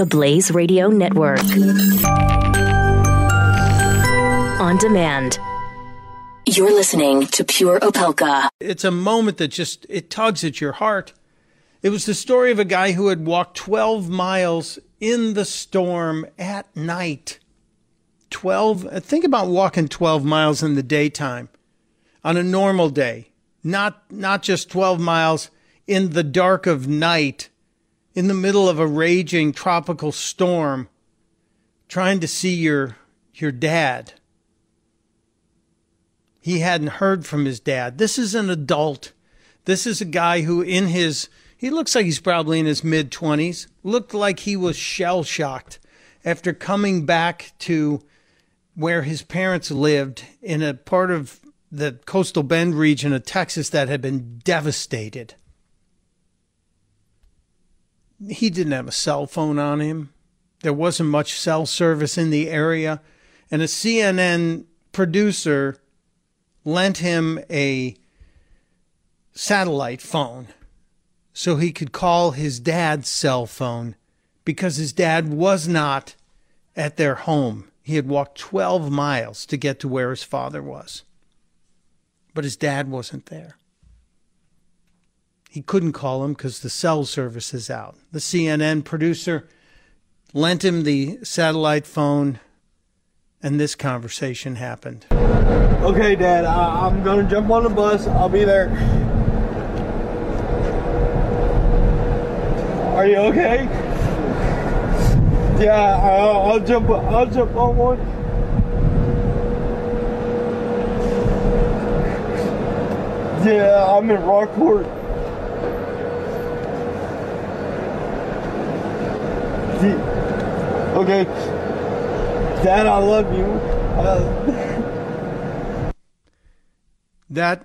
the Blaze Radio Network. On demand. You're listening to Pure Opelka. It's a moment that just it tugs at your heart. It was the story of a guy who had walked 12 miles in the storm at night. 12 uh, think about walking 12 miles in the daytime on a normal day. Not not just 12 miles in the dark of night in the middle of a raging tropical storm trying to see your your dad. He hadn't heard from his dad. This is an adult. This is a guy who in his he looks like he's probably in his mid 20s. Looked like he was shell shocked after coming back to where his parents lived in a part of the coastal bend region of Texas that had been devastated. He didn't have a cell phone on him. There wasn't much cell service in the area. And a CNN producer lent him a satellite phone so he could call his dad's cell phone because his dad was not at their home. He had walked 12 miles to get to where his father was. But his dad wasn't there. He couldn't call him because the cell service is out. The CNN producer lent him the satellite phone, and this conversation happened. Okay, Dad, I- I'm gonna jump on the bus. I'll be there. Are you okay? Yeah, I'll, I'll jump. I'll jump on one. Yeah, I'm in Rockport. Okay, Dad, I love you. Uh, that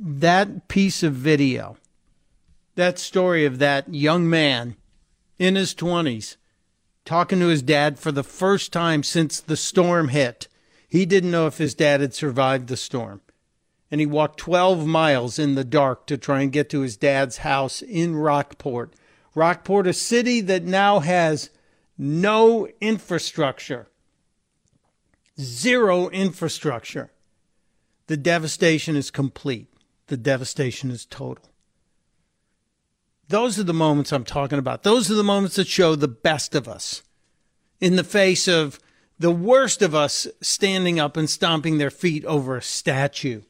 that piece of video, that story of that young man in his 20s talking to his dad for the first time since the storm hit. He didn't know if his dad had survived the storm. And he walked 12 miles in the dark to try and get to his dad's house in Rockport. Rockport, a city that now has no infrastructure, zero infrastructure. The devastation is complete. The devastation is total. Those are the moments I'm talking about. Those are the moments that show the best of us in the face of the worst of us standing up and stomping their feet over a statue.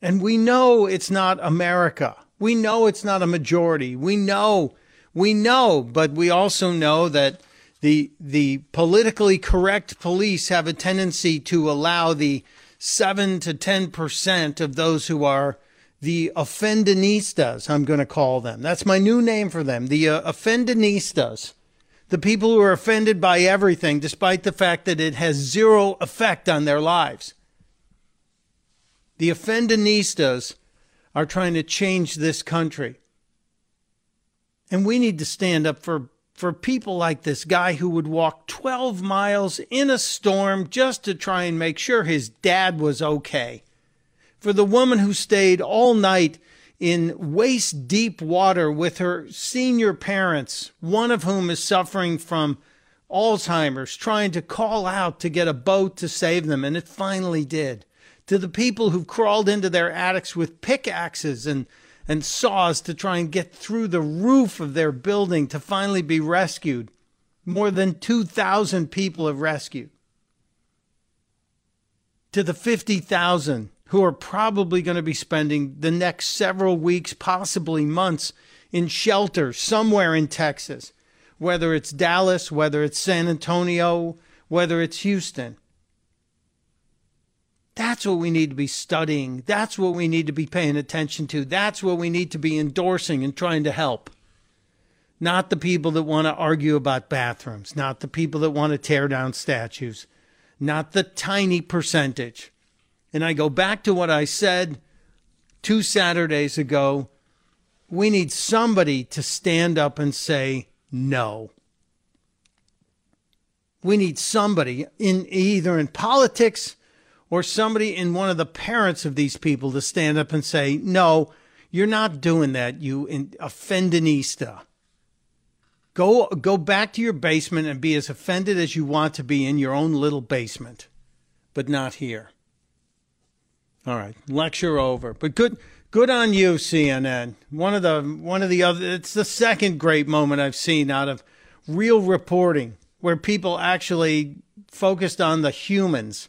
And we know it's not America. We know it's not a majority. We know, we know, but we also know that the, the politically correct police have a tendency to allow the seven to 10% of those who are the offendinistas, I'm going to call them. That's my new name for them. The uh, offendinistas. The people who are offended by everything, despite the fact that it has zero effect on their lives. The offendinistas are trying to change this country. And we need to stand up for, for people like this guy who would walk 12 miles in a storm just to try and make sure his dad was okay. For the woman who stayed all night in waist deep water with her senior parents, one of whom is suffering from Alzheimer's, trying to call out to get a boat to save them, and it finally did. To the people who've crawled into their attics with pickaxes and, and saws to try and get through the roof of their building to finally be rescued. More than 2,000 people have rescued. To the 50,000 who are probably going to be spending the next several weeks, possibly months, in shelter somewhere in Texas, whether it's Dallas, whether it's San Antonio, whether it's Houston. That's what we need to be studying. That's what we need to be paying attention to. That's what we need to be endorsing and trying to help. Not the people that want to argue about bathrooms, not the people that want to tear down statues, not the tiny percentage and I go back to what I said two Saturdays ago. We need somebody to stand up and say no. We need somebody in either in politics or somebody in one of the parents of these people to stand up and say, no, you're not doing that, you offendinista. Go go back to your basement and be as offended as you want to be in your own little basement, but not here. All right, lecture over. But good good on you, CNN. One of the one of the other. It's the second great moment I've seen out of real reporting where people actually focused on the humans.